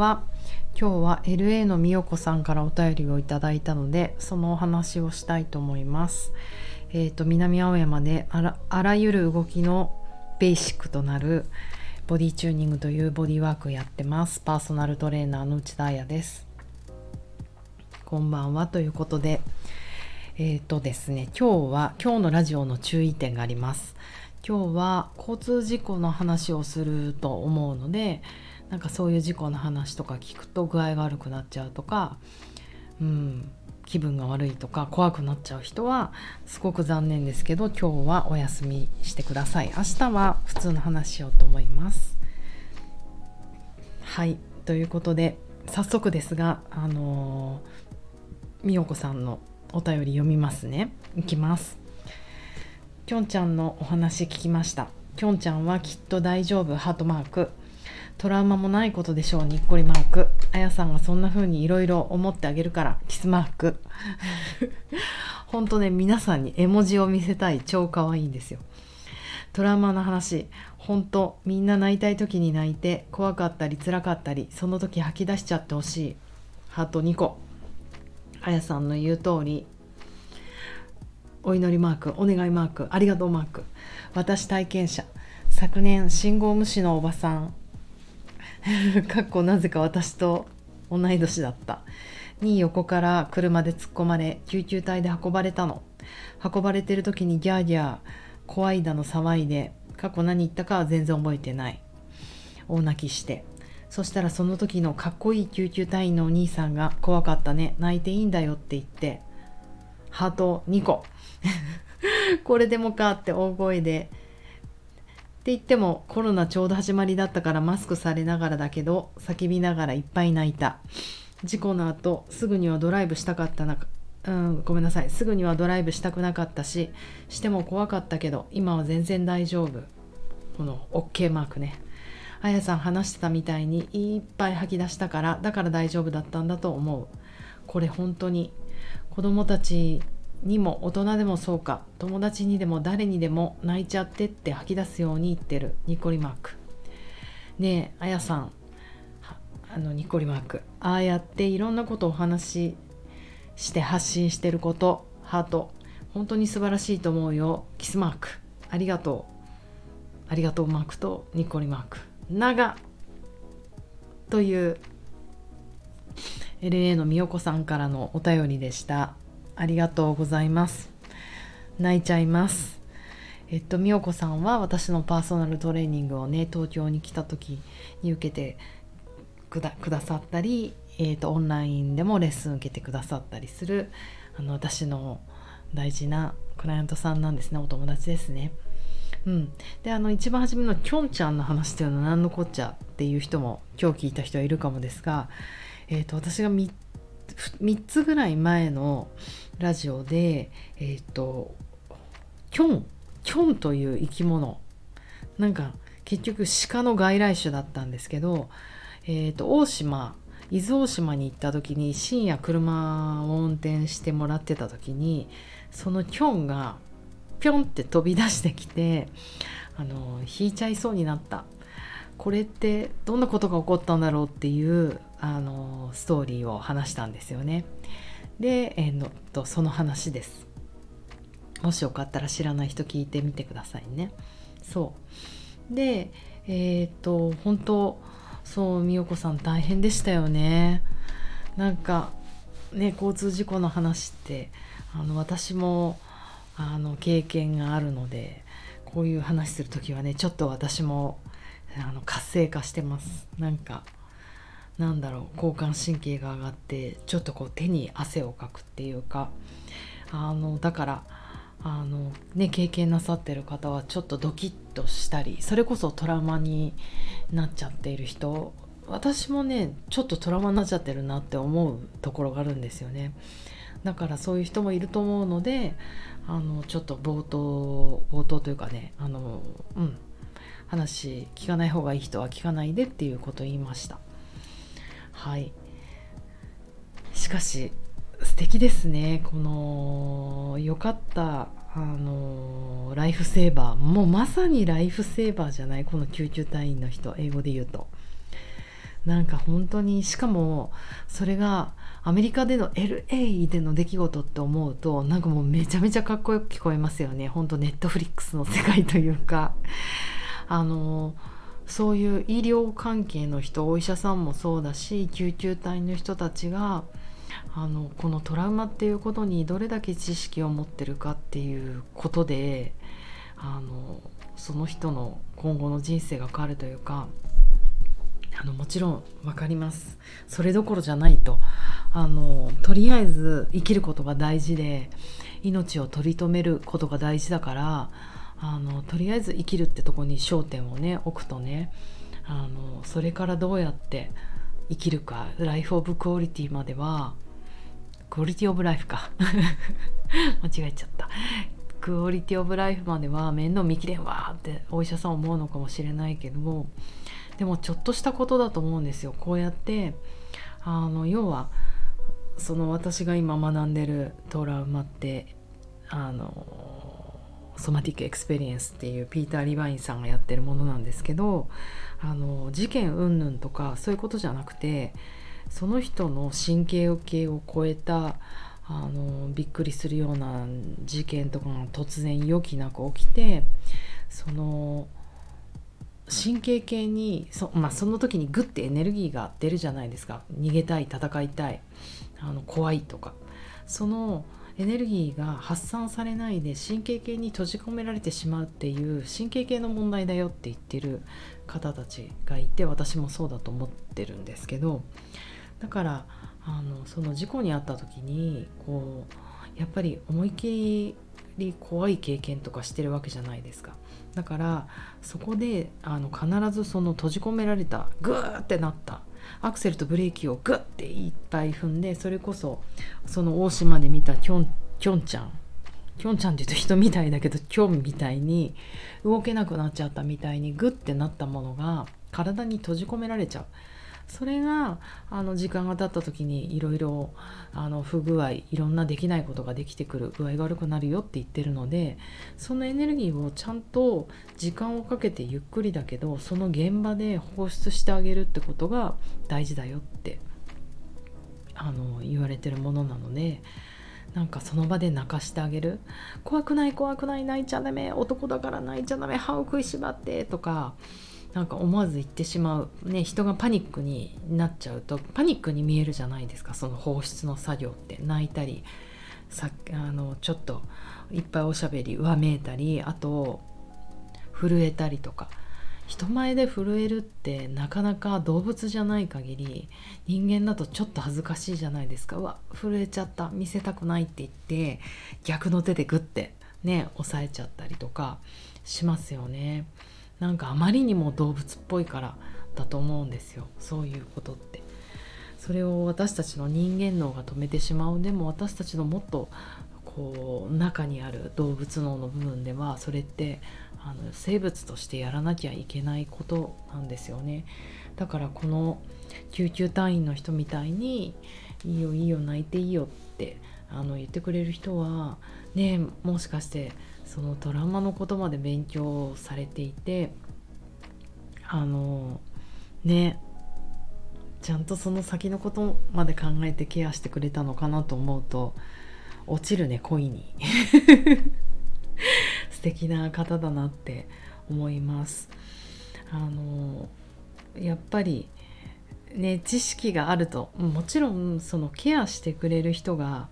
は今日は LA のみよこさんからお便りをいただいたのでそのお話をしたいと思います。えっ、ー、と南青山であらあらゆる動きのベーシックとなるボディチューニングというボディワークやってます。パーソナルトレーナーの内田彩です。こんばんはということでえっ、ー、とですね今日は今日のラジオの注意点があります。今日は交通事故の話をすると思うのでなんかそういう事故の話とか聞くと具合が悪くなっちゃうとか、うん、気分が悪いとか怖くなっちゃう人はすごく残念ですけど今日はお休みしてください。明日は普通の話しようと思います。はい。ということで早速ですがあのー、みよこさんのお便り読みますね。いきます。きょんちゃんのお話聞きました。きょんちゃんはきっと大丈夫？ハートマーク。トラウマもないことでしょうにっこりマーク。あやさんがそんな風にいろいろ思ってあげるからキスマーク。ほんとね皆さんに絵文字を見せたい超可愛いんですよ。トラウマの話。ほんとみんな泣いたい時に泣いて怖かったり辛かったりその時吐き出しちゃってほしい。ハート2個。あやさんの言う通りお祈りマークお願いマークありがとうマーク。私体験者。昨年信号無視のおばさん かっこなぜか私と同い年だった。に横から車で突っ込まれ救急隊で運ばれたの。運ばれてる時にギャーギャー怖いだの騒いで過去何言ったかは全然覚えてない。大泣きして。そしたらその時のかっこいい救急隊員のお兄さんが怖かったね泣いていいんだよって言ってハート2個。これでもかって大声でって言ってもコロナちょうど始まりだったからマスクされながらだけど叫びながらいっぱい泣いた。事故の後すぐにはドライブしたかったなうんごめんなさい。すぐにはドライブしたくなかったししても怖かったけど今は全然大丈夫。この OK マークね。あやさん話してたみたいにいっぱい吐き出したからだから大丈夫だったんだと思う。これ本当に子供たちにも大人でもそうか。友達にでも誰にでも泣いちゃってって吐き出すように言ってる。ニコリマーク。ねえあやさん。あのニコリマーク。ああやっていろんなことをお話しして発信してること。ハート。本当に素晴らしいと思うよ。キスマーク。ありがとう。ありがとうマークとニコリマーク。長。という LA のみよこさんからのお便りでした。ありがとうございます。泣いちゃいます。えっと美代子さんは私のパーソナルトレーニングをね東京に来た時に受けてくだくださったり、えーと、オンラインでもレッスン受けてくださったりするあの私の大事なクライアントさんなんですね。お友達ですね。うん、であの一番初めのきょんちゃんの話っていうのは何のこっちゃっていう人も今日聞いた人はいるかもですが、えーと、私が 3, 3つぐらい前のラジオでえっ、ー、とキョンキョンという生き物なんか結局鹿の外来種だったんですけど、えーと、大島伊豆大島に行った時に深夜車を運転してもらってた時にそのキョンがピョンって飛び出してきてあの引いちゃいそうになったこれってどんなことが起こったんだろうっていうあのストーリーを話したんですよね。で、えー、のとその話です。もしよかったら知らない人聞いてみてくださいね。そう。でえっ、ー、と本当そう美代子さん大変でしたよね。なんかね交通事故の話ってあの私もあの経験があるのでこういう話する時はねちょっと私もあの活性化してます。なんかなんだろう交感神経が上がってちょっとこう手に汗をかくっていうかあのだからあの、ね、経験なさってる方はちょっとドキッとしたりそれこそトラウマになっちゃっている人私もねちょっとトラウマになっちゃってるなって思うところがあるんですよね。だからそういう人もいると思うのであのちょっと冒頭冒頭というかねあのうん話聞かない方がいい人は聞かないでっていうことを言いました。はい。しかし素敵ですね。このよかったあのライフセーバー。もうまさにライフセーバーじゃないこの救急隊員の人。英語で言うと。なんか本当にしかもそれがアメリカでの LA での出来事って思うとなんかもうめちゃめちゃかっこよく聞こえますよね。本当ネットフリックスの世界というか。あのそういう医療関係の人お医者さんもそうだし救急隊の人たちがあのこのトラウマっていうことにどれだけ知識を持ってるかっていうことであのその人の今後の人生が変わるというかあのもちろん分かります。それどころじゃないとあのとりあえず生きることが大事で命を取り留めることが大事だからあのとりあえず生きるってとこに焦点をね置くとねあのそれからどうやって生きるか。ライフ・オブ・クオリティまではクオリティ・オブ・ライフか。間違えちゃった。クオリティ・オブ・ライフまでは面倒見きれんわってお医者さん思うのかもしれないけどもでもちょっとしたことだと思うんですよ。こうやってあの要はその私が今学んでるトラウマってあの Somatic Experience っていうピーター・リバインさんがやってるものなんですけどあの事件云々とかそういうことじゃなくてその人の神経系を超えたあのびっくりするような事件とかが突然予期なく起きてその神経系にそ,、まあ、その時にグッてエネルギーが出るじゃないですか。逃げたい戦いたいあの怖いとか。そのエネルギーが発散されないで神経系に閉じ込められてしまうっていう神経系の問題だよって言ってる方たちがいて私もそうだと思ってるんですけどだからあのその事故に遭った時にこうやっぱり思いっきり怖い経験とかしてるわけじゃないですか。だからそこであの必ずその閉じ込められたグーってなったアクセルとブレーキをグッていっぱい踏んでそれこそその大島で見たきょんきょんちゃん。きょんちゃんって言うと人みたいだけどきょんみたいに動けなくなっちゃったみたいにグッてなったものが体に閉じ込められちゃう。それがあの時間が経った時にいろいろ不具合いろんなできないことができてくる具合が悪くなるよって言ってるのでそのエネルギーをちゃんと時間をかけてゆっくりだけどその現場で放出してあげるってことが大事だよってあの言われてるものなので。なんかその場で泣かしてあげる怖くない怖くない泣いちゃダメ男だから泣いちゃダメ歯を食いしばってとかなんか思わず言ってしまう、ね、人がパニックになっちゃうとパニックに見えるじゃないですか。その放出の作業って。泣いたりさあのちょっといっぱいおしゃべりわめいたりあと震えたりとか。人前で震えるってなかなか動物じゃない限り人間だとちょっと恥ずかしいじゃないですか。うわ震えちゃった。見せたくないって言って逆の手でグッてね押さえちゃったりとかしますよね。なんかあまりにも動物っぽいからだと思うんですよ。そういうことって。それを私たちの人間脳が止めてしまうでも私たちのもっとこう中にある動物脳の部分ではそれってあの生物としてやらなきゃいけないことなんですよね。だからこの救急隊員の人みたいに「いいよいいよ泣いていいよ」ってあの言ってくれる人はねもしかしてそのドラマのことまで勉強されていてあのねちゃんとその先のことまで考えてケアしてくれたのかなと思うと落ちるね恋に。素敵な方だなって思います。あのやっぱりね知識があるともちろんそのケアしてくれる人が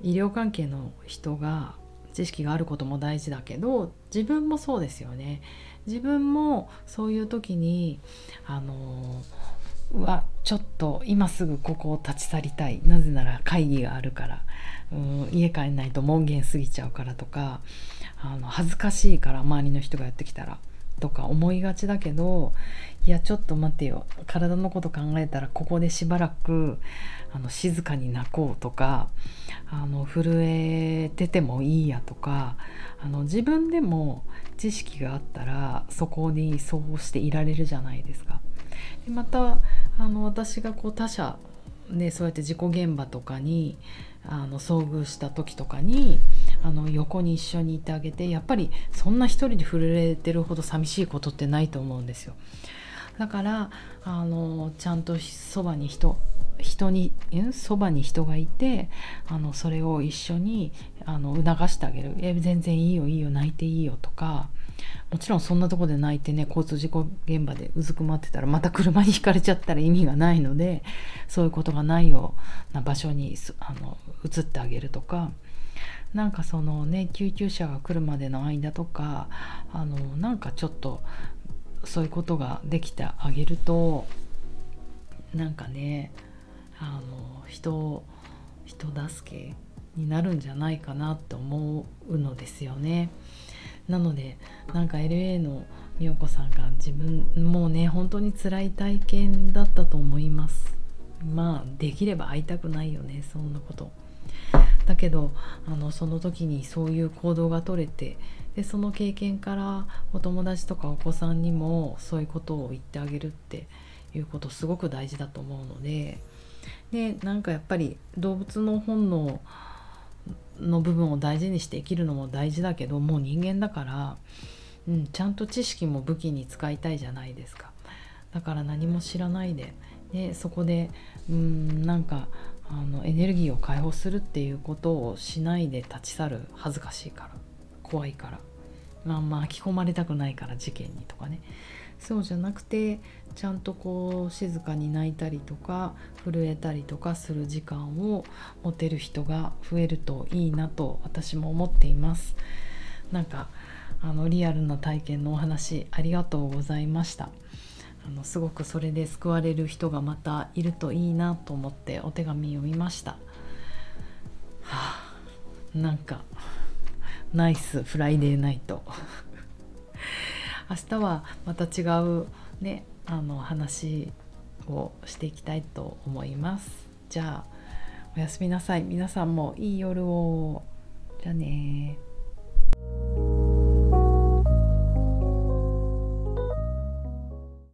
医療関係の人が知識があることも大事だけど自分もそうですよね。自分もそういう時にあのうわちょっと今すぐここを立ち去りたい。なぜなら会議があるから。うん家帰んないと門限過ぎちゃうからとかあの恥ずかしいから周りの人がやってきたら。とか思いがちだけどいやちょっと待ってよ体のこと考えたらここでしばらくあの静かに泣こうとかあの震えててもいいやとかあの自分でも知識があったらそこにそうしていられるじゃないですか。でまたあの私がこう他者ね、そうやって事故現場とかにあの遭遇した時とかにあの横に一緒にいてあげてやっぱりそんな一人で震えてるほど寂しいことってないと思うんですよ。だからあのちゃんとそばに人人にそばに人がいてあのそれを一緒にあの促してあげる「え全然いいよいいよ泣いていいよ」とかもちろんそんなとこで泣いてね交通事故現場でうずくまってたらまた車にひかれちゃったら意味がないのでそういうことがないような場所にあの移ってあげるとかなんかそのね救急車が来るまでの間とかあのなんかちょっとそういうことができてあげるとなんかねあの人人助けになるんじゃないかなって思うのですよね。なのでなんか LA の美代子さんが自分もうね本当に辛い体験だったと思いますまあできれば会いたくないよねそんなことだけどあのその時にそういう行動が取れてでその経験からお友達とかお子さんにもそういうことを言ってあげるっていうことすごく大事だと思うのででなんかやっぱり動物の本能の部分を大事にして生きるのも大事だけどもう人間だから、うん、ちゃんと知識も武器に使いたいじゃないですか。だから何も知らないででそこでうんなんかあのエネルギーを解放するっていうことをしないで立ち去る恥ずかしいから怖いからまあまあ巻き込まれたくないから事件にとかね。そうじゃなくてちゃんとこう静かに泣いたりとか震えたりとかする時間を持てる人が増えるといいなと私も思っています。なんかあのリアルな体験のお話ありがとうございました。あのすごくそれで救われる人がまたいるといいなと思ってお手紙読みました。はあなんかナイスフライデーナイト。明日はまた違うねあの話をしていきたいと思います。じゃあおやすみなさい。皆さんもいい夜を。じゃあね